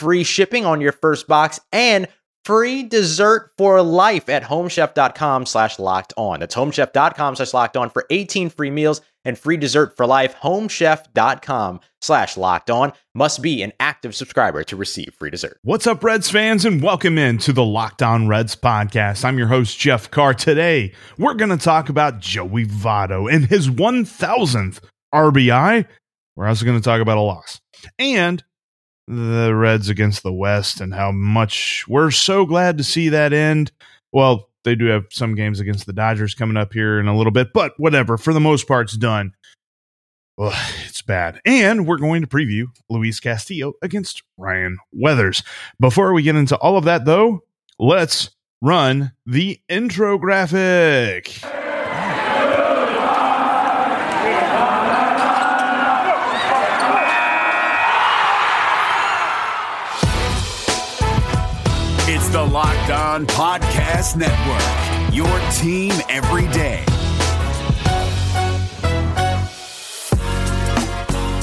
free shipping on your first box and free dessert for life at homechef.com slash locked on. That's homechef.com slash locked on for 18 free meals and free dessert for life. Homechef.com slash locked on must be an active subscriber to receive free dessert. What's up, Reds fans, and welcome in to the Locked On Reds podcast. I'm your host, Jeff Carr. Today, we're going to talk about Joey Votto and his 1000th RBI. We're also going to talk about a loss. And the Reds against the West and how much we're so glad to see that end. Well, they do have some games against the Dodgers coming up here in a little bit, but whatever. For the most part, it's done. Well, it's bad. And we're going to preview Luis Castillo against Ryan Weathers. Before we get into all of that, though, let's run the intro graphic. The Locked On Podcast Network, your team every day.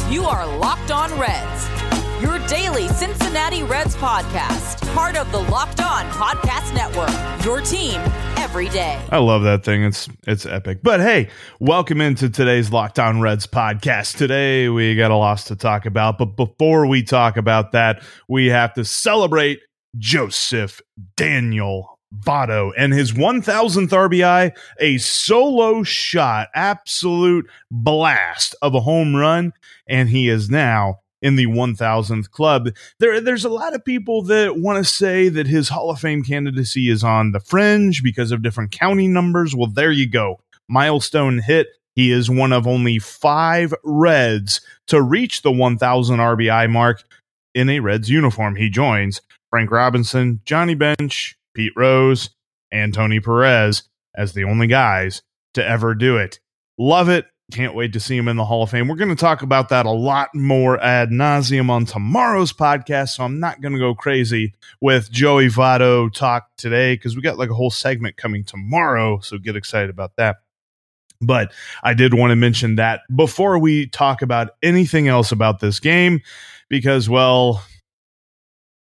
You are Locked On Reds, your daily Cincinnati Reds podcast, part of the Locked On Podcast Network, your team every day. I love that thing. It's it's epic. But hey, welcome into today's Locked On Reds podcast. Today we got a loss to talk about, but before we talk about that, we have to celebrate Joseph Daniel Votto and his 1000th RBI, a solo shot, absolute blast of a home run, and he is now in the 1000th club. There, there's a lot of people that want to say that his Hall of Fame candidacy is on the fringe because of different county numbers. Well, there you go. Milestone hit. He is one of only five Reds to reach the 1000 RBI mark in a Reds uniform. He joins Frank Robinson, Johnny Bench, Pete Rose, and Tony Perez as the only guys to ever do it. Love it. Can't wait to see him in the Hall of Fame. We're going to talk about that a lot more ad nauseum on tomorrow's podcast, so I'm not going to go crazy with Joey Votto talk today because we got like a whole segment coming tomorrow, so get excited about that. But I did want to mention that before we talk about anything else about this game, because, well,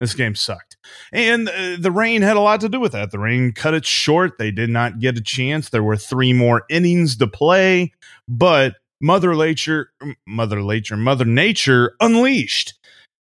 this game sucked. And uh, the rain had a lot to do with that. The rain cut it short. They did not get a chance. There were three more innings to play, but Mother Nature, Mother Nature, Mother Nature unleashed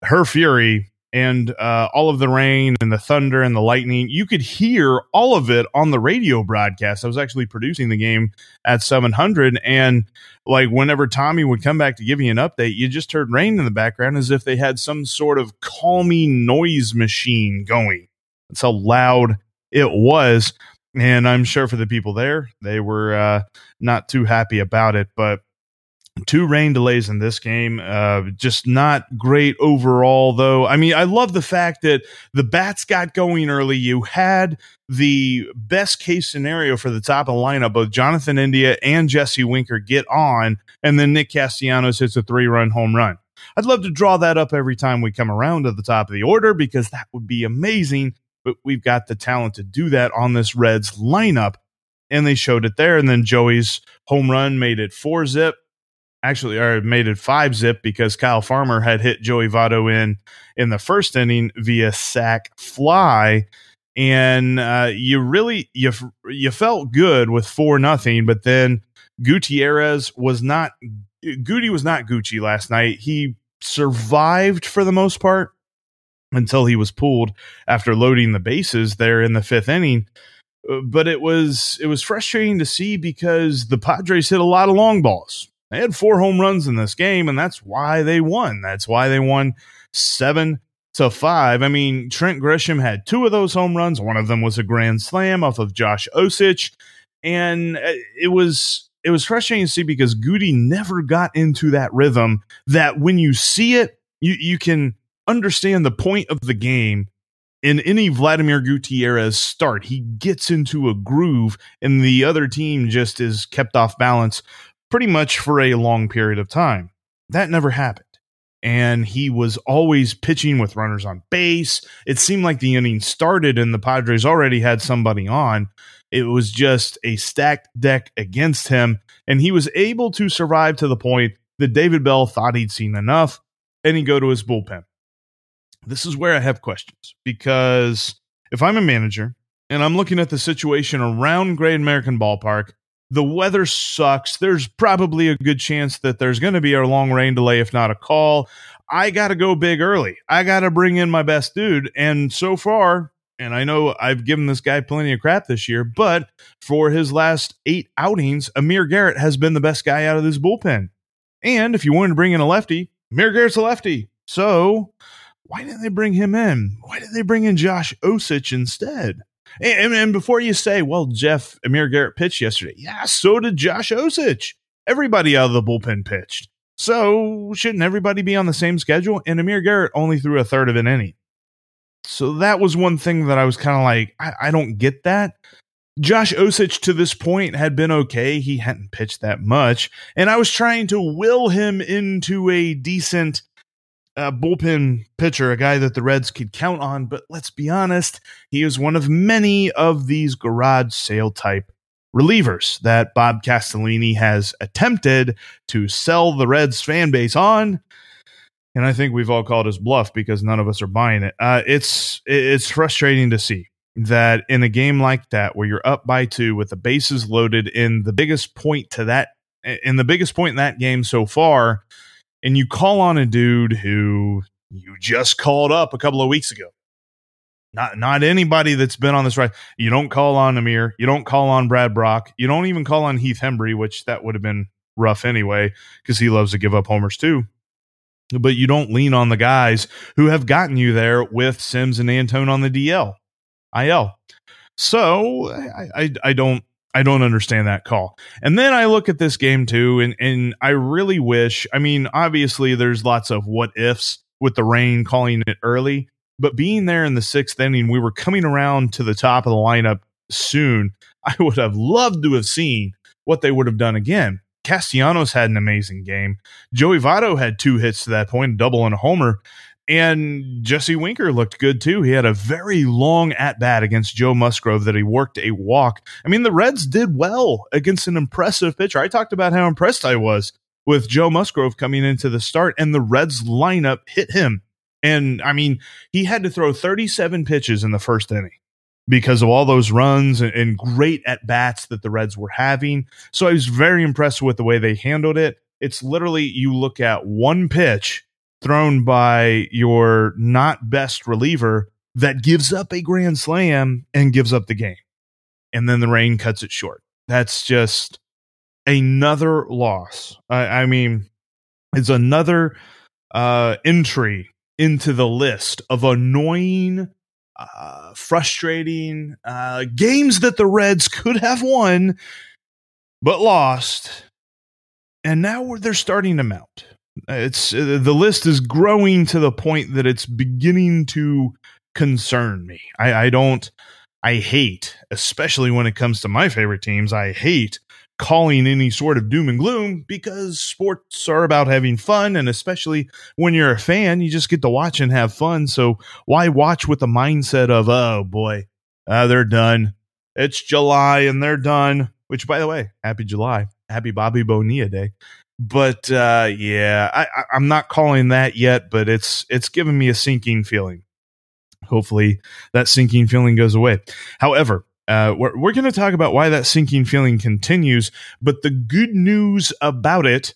her fury and uh, all of the rain and the thunder and the lightning. You could hear all of it on the radio broadcast. I was actually producing the game at 700, and like whenever Tommy would come back to give you an update, you just heard rain in the background as if they had some sort of calming noise machine going. That's how loud it was. And I'm sure for the people there, they were uh, not too happy about it. But two rain delays in this game uh, just not great overall though. I mean i love the fact that the bats got going early. You had the best case scenario for the top of the lineup. Both jonathan india and jesse winker get on and then nick castellanos hits a three run home run. I'd love to draw that up every time we come around to the top of the order because that would be amazing but we've got the talent to do that on this reds lineup and they showed it there and then joey's home run made it four zip actually or made it five zip because Kyle Farmer had hit Joey Votto in in the first inning via sac fly. And uh, you really you you felt good with four nothing, but then Gutierrez was not Guti was not Gucci last night. He survived for the most part until he was pulled after loading the bases there in the fifth inning. Uh, but it was it was frustrating to see because the Padres hit a lot of long balls. They had four home runs in this game, and that's why they won. That's why they won seven to five. I mean, Trent Grisham had two of those home runs. One of them was a grand slam off of Josh Osich, and uh, it was it was frustrating to see because Guti never got into that rhythm. That when you see it, you you can understand the point of the game in any Vladimir Gutierrez start, he gets into a groove and the other team just is kept off balance pretty much for a long period of time. That never happened. And he was always pitching with runners on base. It seemed like the inning started and the Padres already had somebody on. It was just a stacked deck against him. And he was able to survive to the point that David Bell thought he'd seen enough and he'd go to his bullpen this is where I have questions because if I'm a manager and I'm looking at the situation around Great American Ballpark, the weather sucks. There's probably a good chance that there's going to be a long rain delay, if not a call. I got to go big early. I got to bring in my best dude. And so far, and I know I've given this guy plenty of crap this year, but for his last eight outings, Amir Garrett has been the best guy out of this bullpen. And if you wanted to bring in a lefty, Amir Garrett's a lefty. So why didn't they bring him in? Why did they bring in Josh Osich instead? And, and, before you say, well, Jeff Amir Garrett pitched yesterday, yeah, so did Josh Osich. Everybody out of the bullpen pitched. So shouldn't everybody be on the same schedule? And Amir Garrett only threw a third of an inning. So that was one thing that I was kind of like, I, I don't get that. Josh Osich to this point had been okay. He hadn't pitched that much. And I was trying to will him into a decent a bullpen pitcher, a guy that the Reds could count on. But let's be honest, he is one of many of these garage sale type relievers that Bob Castellini has attempted to sell the Reds fan base on. And I think we've all called his bluff because none of us are buying it. Uh, it's it's frustrating to see that in a game like that where you're up by two with the bases loaded in the biggest point to that in the biggest point in that game so far and you call on a dude who you just called up a couple of weeks ago. Not not anybody that's been on this ride. You don't call on Amir. You don't call on Brad Brach. You don't even call on Heath Hembree, which that would have been rough anyway, because he loves to give up homers too. But you don't lean on the guys who have gotten you there with Sims and Antone on the DL, IL. So I, I, I don't I don't understand that call. And then I look at this game too, and, and I really wish, I mean, obviously there's lots of what ifs with the rain calling it early, but being there in the sixth inning, we were coming around to the top of the lineup soon. I would have loved to have seen what they would have done again. Castellanos had an amazing game. Joey Votto had two hits to that point, a double and a homer. And Jesse Winker looked good too. He had a very long at bat against Joe Musgrove that he worked a walk. I mean, the Reds did well against an impressive pitcher. I talked about how impressed I was with Joe Musgrove coming into the start, and the Reds lineup hit him. And I mean, he had to throw 37 pitches in the first inning because of all those runs and, and great at bats that the Reds were having. So I was very impressed with the way they handled it. It's literally you look at one pitch thrown by your not best reliever that gives up a grand slam and gives up the game. And then the rain cuts it short. That's just another loss. I, I mean, it's another uh, entry into the list of annoying, uh, frustrating uh, games that the Reds could have won but lost. And now they're starting to mount. It's uh, the list is growing to the point that it's beginning to concern me. I, I don't. I hate, especially when it comes to my favorite teams. I hate calling any sort of doom and gloom because sports are about having fun and especially when you're a fan you just get to watch and have fun so why watch with the mindset of oh boy uh, they're done it's july and they're done which by the way happy july happy bobby bonilla day but uh, yeah, I, I'm not calling that yet, but it's it's giving me a sinking feeling. Hopefully, that sinking feeling goes away. However, uh, we're we're going to talk about why that sinking feeling continues. But the good news about it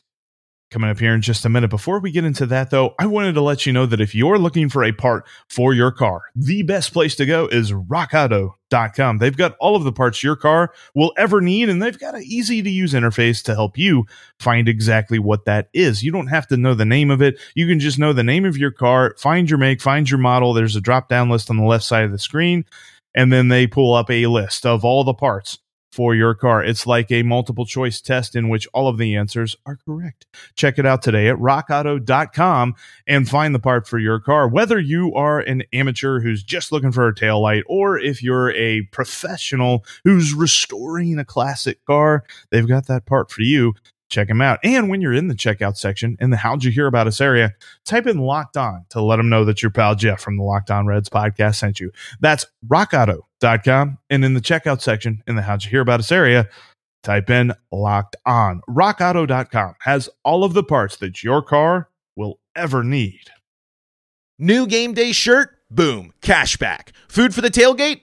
coming up here in just a minute. Before we get into that, though, I wanted to let you know that if you're looking for a part for your car, the best place to go is rockauto.com. They've got all of the parts your car will ever need, and they've got an easy to use interface to help you find exactly what that is. You don't have to know the name of it. You can just know the name of your car, find your make, find your model. There's a drop down list on the left side of the screen, and then they pull up a list of all the parts for your car. It's like a multiple choice test in which all of the answers are correct. Check it out today at rockauto.com and find the part for your car. Whether you are an amateur who's just looking for a tail light or if you're a professional who's restoring a classic car, they've got that part for you check them out. And when you're in the checkout section in the How'd You Hear About Us area, type in Locked On to let them know that your pal Jeff from the Locked On Reds podcast sent you. That's rockauto.com. And in the checkout section in the How'd You Hear About Us area, type in Locked On. Rockauto.com has all of the parts that your car will ever need. New game day shirt? Boom. Cashback. Food for the tailgate?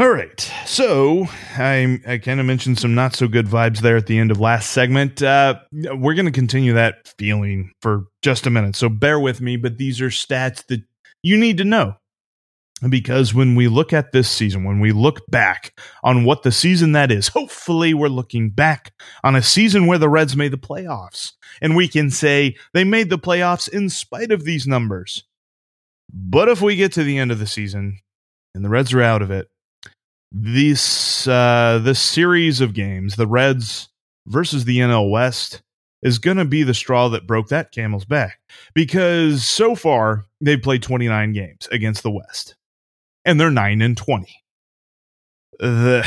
All right. So I, I kind of mentioned some not so good vibes there at the end of last segment. Uh, we're going to continue that feeling for just a minute. So bear with me, but these are stats that you need to know. Because when we look at this season, when we look back on what the season that is, hopefully we're looking back on a season where the Reds made the playoffs. And we can say they made the playoffs in spite of these numbers. But if we get to the end of the season and the Reds are out of it, this uh, this series of games, the Reds versus the NL West, is going to be the straw that broke that camel's back because so far they've played 29 games against the West, and they're nine and 20. The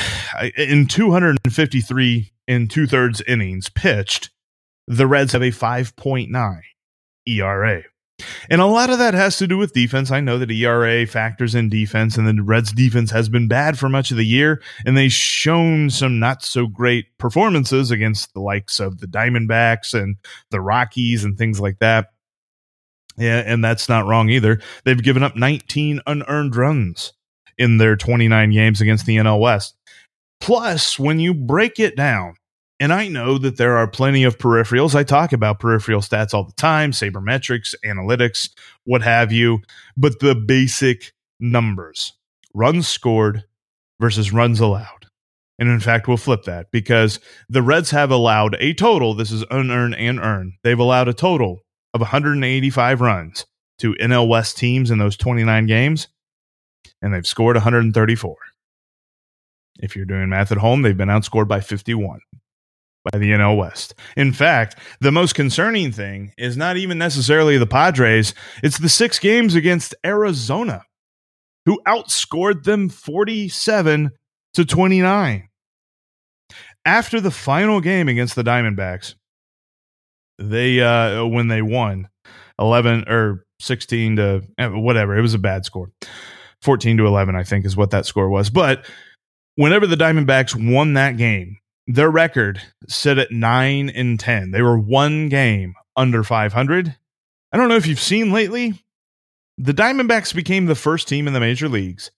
in 253 and two thirds innings pitched, the Reds have a 5.9 ERA. And a lot of that has to do with defense. I know that ERA factors in defense, and the Reds' defense has been bad for much of the year, and they've shown some not so great performances against the likes of the Diamondbacks and the Rockies and things like that. Yeah, and that's not wrong either. They've given up 19 unearned runs in their 29 games against the NL West. Plus, when you break it down, and I know that there are plenty of peripherals. I talk about peripheral stats all the time, sabermetrics, analytics, what have you, but the basic numbers runs scored versus runs allowed. And in fact, we'll flip that because the Reds have allowed a total, this is unearned and earned, they've allowed a total of 185 runs to NL West teams in those 29 games, and they've scored 134. If you're doing math at home, they've been outscored by 51 by the NL West. In fact, the most concerning thing is not even necessarily the Padres, it's the six games against Arizona, who outscored them 47 to 29. After the final game against the Diamondbacks, they uh when they won 11 or 16 to eh, whatever, it was a bad score. 14 to 11 I think is what that score was. But whenever the Diamondbacks won that game, their record sit at 9 and 10. They were one game under 500. I don't know if you've seen lately, the Diamondbacks became the first team in the major leagues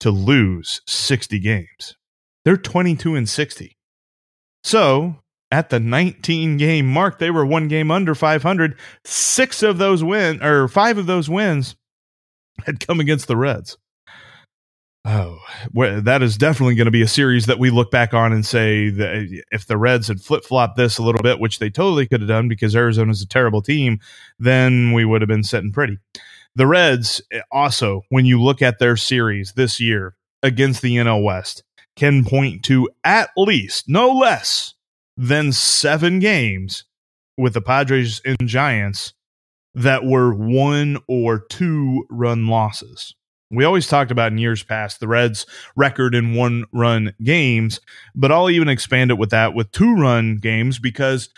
to lose 60 games. They're 22 and 60. So, at the 19 game mark, they were one game under 500. Six of those win or five of those wins had come against the Reds. Oh, well, that is definitely going to be a series that we look back on and say that if the Reds had flip flopped this a little bit, which they totally could have done because Arizona is a terrible team, then we would have been sitting pretty. The Reds eh, also, when you look at their series this year against the NL West, can point to at least no less than seven games with the Padres and Giants that were one or two run losses. We always talked about in years past the Reds' record in one run games, but I'll even expand it with that with two run games because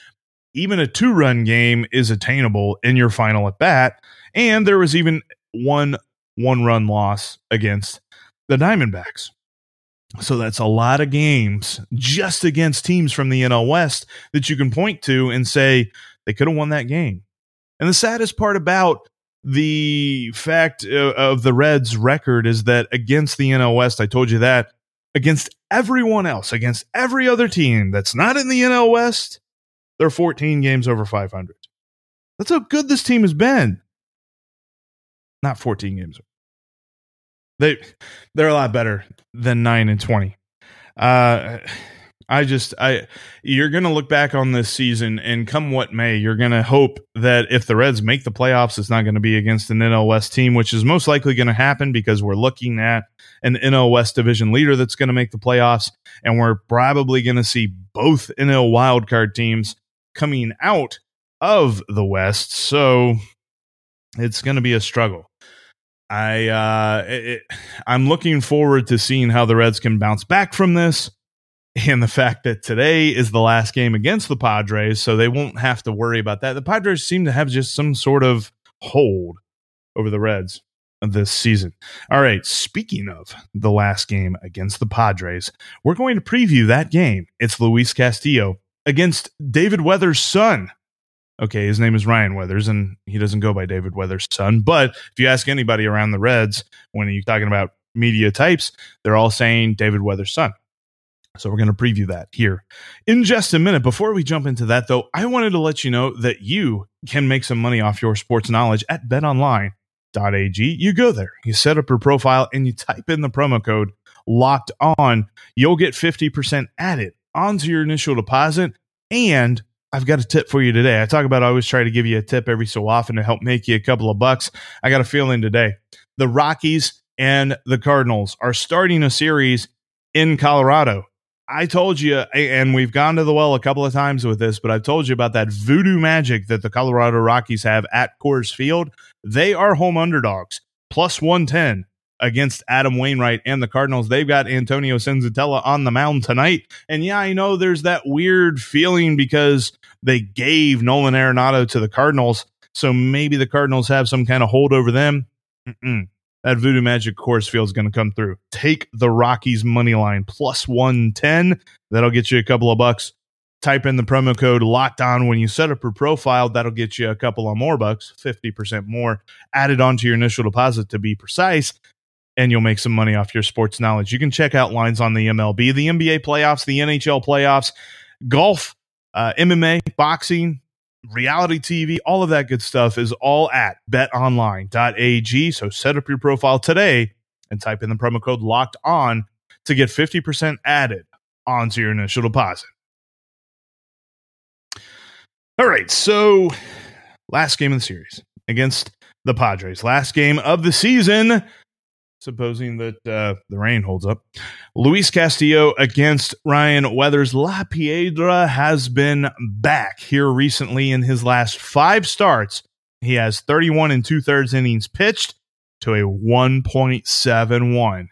even a two run game is attainable in your final at bat. And there was even one one run loss against the Diamondbacks. So that's a lot of games just against teams from the NL West that you can point to and say they could have won that game. And the saddest part about the fact uh, of the Reds' record is that against the NL West, I told you that, against everyone else, against every other team that's not in the NL West, they're 14 games over 500. That's how good this team has been. Not 14 games. They they're a lot better than 9 and 20. Uh I just I you're going to look back on this season and come what may, you're going to hope that if the Reds make the playoffs, it's not going to be against an NL West team, which is most likely going to happen because we're looking at an NL West division leader that's going to make the playoffs, and we're probably going to see both NL wildcard teams coming out of the West. So it's going to be a struggle. I uh, it, I'm looking forward to seeing how the Reds can bounce back from this and the fact that today is the last game against the Padres, so they won't have to worry about that. The Padres seem to have just some sort of hold over the Reds this season. All right, speaking of the last game against the Padres, we're going to preview that game. It's Luis Castillo against David Weathers' son. Okay, his name is Ryan Weathers, and he doesn't go by David Weathers' son. But if you ask anybody around the Reds, when you're talking about media types, they're all saying David Weathers' son. So we're going to preview that here in just a minute. Before we jump into that, though, I wanted to let you know that you can make some money off your sports knowledge at betonline.ag. You go there, you set up your profile, and you type in the promo code locked on. You'll get 50% added onto your initial deposit. And I've got a tip for you today. I talk about I always try to give you a tip every so often to help make you a couple of bucks. I got a feeling today the Rockies and the Cardinals are starting a series in Colorado. I told you, and we've gone to the well a couple of times with this, but I've told you about that voodoo magic that the Colorado Rockies have at Coors Field. They are home underdogs, plus 110 against Adam Wainwright and the Cardinals. They've got Antonio Senzatela on the mound tonight. And yeah, I know there's that weird feeling because they gave Nolan Arenado to the Cardinals. So maybe the Cardinals have some kind of hold over them. Mm-mm that Voodoo Magic Coors Field is going to come through. Take the Rockies money line plus 110. That'll get you a couple of bucks. Type in the promo code locked on when you set up your profile. That'll get you a couple of more bucks, 50% more added onto your initial deposit to be precise. And you'll make some money off your sports knowledge. You can check out lines on the MLB, the NBA playoffs, the NHL playoffs, golf, uh, MMA, boxing, reality TV, all of that good stuff is all at betonline.ag. So set up your profile today and type in the promo code locked on to get 50% added onto your initial deposit. All right, so last game of the series against the Padres. Last game of the season supposing that uh, the rain holds up. Luis Castillo against Ryan Weathers. La Piedra has been back here recently in his last five starts. He has 31 and two thirds innings pitched to a 1.71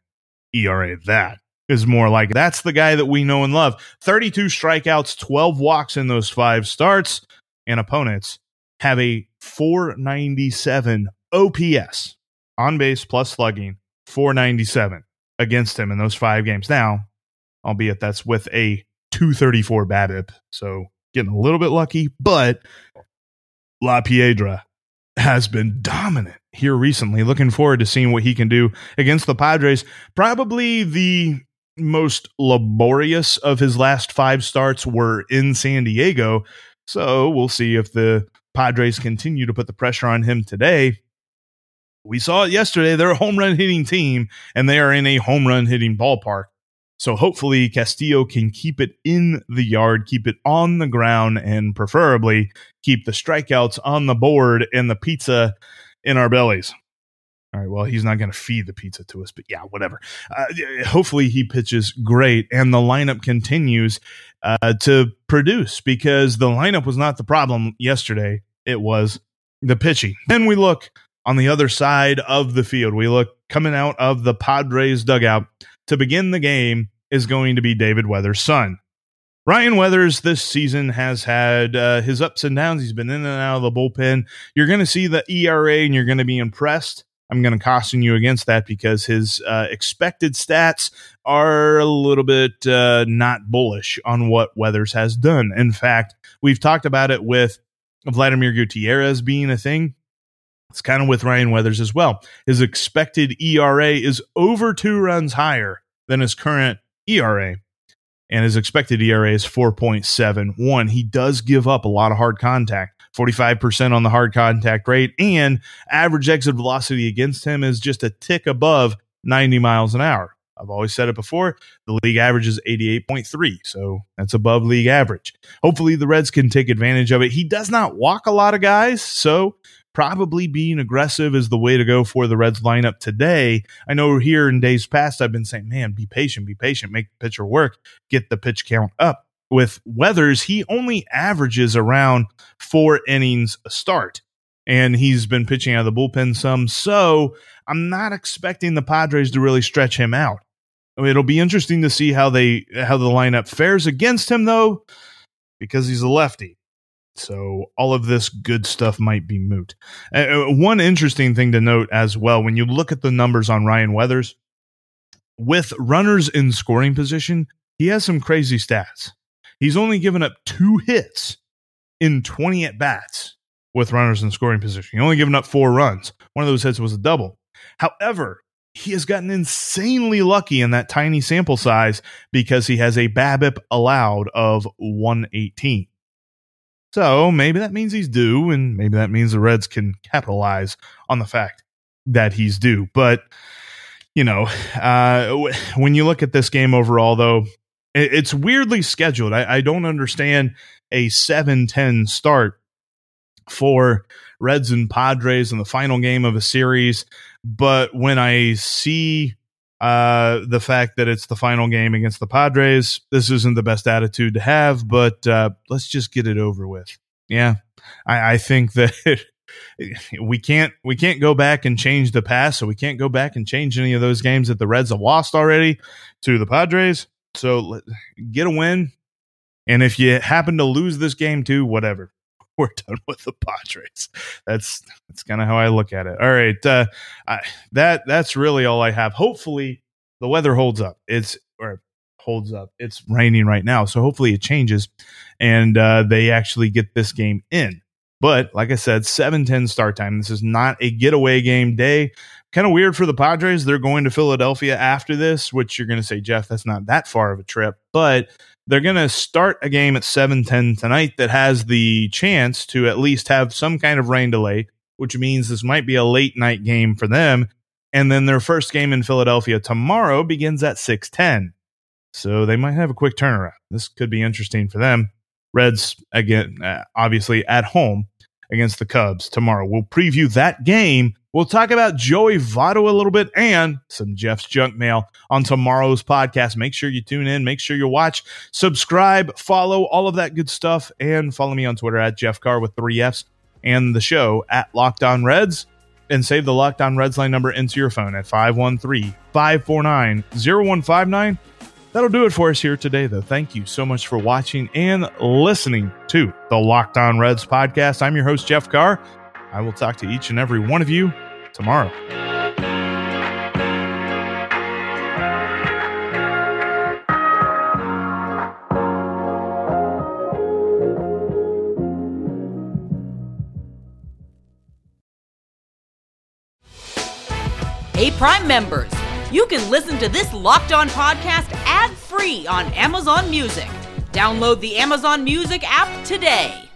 ERA. That is more like that's the guy that we know and love. 32 strikeouts, 12 walks in those five starts, and opponents have a 497 OPS on base plus slugging 497 against him in those five games. Now, albeit that's with a 234 BABIP, so getting a little bit lucky, but La Piedra has been dominant here recently. Looking forward to seeing what he can do against the Padres. Probably the most laborious of his last five starts were in San Diego. So we'll see if the Padres continue to put the pressure on him today. We saw it yesterday. They're a home run hitting team, and they are in a home run hitting ballpark. So hopefully Castillo can keep it in the yard, keep it on the ground, and preferably keep the strikeouts on the board and the pizza in our bellies. All right, well, he's not going to feed the pizza to us, but yeah, whatever. Uh, hopefully, he pitches great and the lineup continues uh, to produce because the lineup was not the problem yesterday. It was the pitching. Then we look on the other side of the field. We look coming out of the Padres dugout to begin the game is going to be David Weathers' son. Ryan Weathers this season has had uh, his ups and downs. He's been in and out of the bullpen. You're going to see the ERA and you're going to be impressed. I'm going to caution you against that because his uh, expected stats are a little bit uh, not bullish on what Weathers has done. In fact, we've talked about it with Vladimir Gutierrez being a thing. It's kind of with Ryan Weathers as well. His expected ERA is over two runs higher than his current ERA and his expected ERA is 4.71. He does give up a lot of hard contact, 45% on the hard contact rate, and average exit velocity against him is just a tick above 90 miles an hour. I've always said it before. The league average is 88.3, so that's above league average. Hopefully, the Reds can take advantage of it. He does not walk a lot of guys, so probably being aggressive is the way to go for the Reds lineup today. I know here in days past, I've been saying, man, be patient, be patient, make the pitcher work, get the pitch count up. With Weathers, he only averages around four innings a start, and he's been pitching out of the bullpen some. So I'm not expecting the Padres to really stretch him out. It'll be interesting to see how they how the lineup fares against him, though, because he's a lefty. So all of this good stuff might be moot. Uh, one interesting thing to note as well when you look at the numbers on Ryan Weathers, with runners in scoring position, he has some crazy stats. He's only given up two hits in 20 at bats with runners in scoring position. He only given up four runs. One of those hits was a double. However, he has gotten insanely lucky in that tiny sample size because he has a BABIP allowed of 118. So maybe that means he's due, and maybe that means the Reds can capitalize on the fact that he's due. But, you know, uh, when you look at this game overall, though, it's weirdly scheduled. I, I don't understand a 7 10 start for Reds and Padres in the final game of a series. But when I see uh, the fact that it's the final game against the Padres, this isn't the best attitude to have, but uh, let's just get it over with. Yeah, I, I think that we can't we can't go back and change the past, so we can't go back and change any of those games that the Reds have lost already to the Padres. So let, get a win, and if you happen to lose this game too, whatever we're done with the Padres. That's that's kind of how I look at it. All right, uh, I, that that's really all I have. Hopefully, the weather holds up. It's or holds up. It's raining right now, so hopefully it changes, and uh, they actually get this game in. But like I said, 7-10 start time. This is not a getaway game day. Kind of weird for the Padres. They're going to Philadelphia after this, which you're going to say, Jeff, that's not that far of a trip. But they're going to start a game at 7:10 tonight that has the chance to at least have some kind of rain delay, which means this might be a late night game for them. And then their first game in Philadelphia tomorrow begins at 6:10. So they might have a quick turnaround. This could be interesting for them. Reds again uh, obviously at home against the Cubs tomorrow. We'll preview that game We'll talk about Joey Votto a little bit and some Jeff's junk mail on tomorrow's podcast. Make sure you tune in, make sure you watch, subscribe, follow, all of that good stuff, and follow me on Twitter at Jeff Carr with three F's and the show at Locked On Reds. And save the Locked On Reds line number into your phone at 513 549 0159. That'll do it for us here today, though. Thank you so much for watching and listening to the Locked On Reds podcast. I'm your host, Jeff Carr. I will talk to each and every one of you tomorrow. Hey, Prime members, you can listen to this locked on podcast ad free on Amazon Music. Download the Amazon Music app today.